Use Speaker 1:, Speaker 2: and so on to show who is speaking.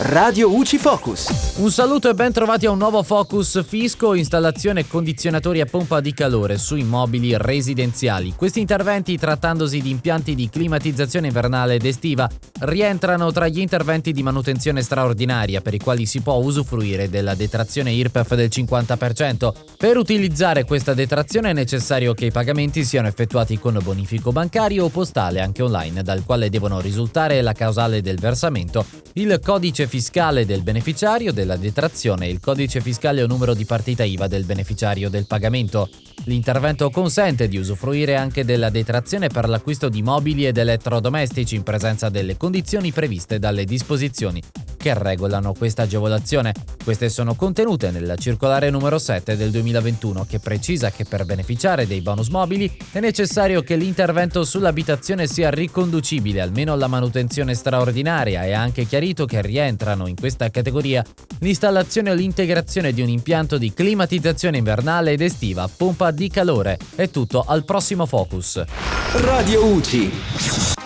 Speaker 1: Radio UCI Focus.
Speaker 2: Un saluto e ben trovati a un nuovo Focus Fisco, installazione condizionatori a pompa di calore su immobili residenziali. Questi interventi, trattandosi di impianti di climatizzazione invernale ed estiva, rientrano tra gli interventi di manutenzione straordinaria per i quali si può usufruire della detrazione IRPEF del 50%. Per utilizzare questa detrazione è necessario che i pagamenti siano effettuati con bonifico bancario o postale anche online, dal quale devono risultare la causale del versamento, il codice fiscale del beneficiario della detrazione e il codice fiscale o numero di partita IVA del beneficiario del pagamento. L'intervento consente di usufruire anche della detrazione per l'acquisto di mobili ed elettrodomestici in presenza delle condizioni previste dalle disposizioni che regolano questa agevolazione. Queste sono contenute nella circolare numero 7 del 2021 che precisa che per beneficiare dei bonus mobili è necessario che l'intervento sull'abitazione sia riconducibile almeno alla manutenzione straordinaria e ha anche chiarito che rientrano in questa categoria l'installazione o l'integrazione di un impianto di climatizzazione invernale ed estiva a pompa di calore. È tutto al prossimo Focus.
Speaker 1: Radio UCI.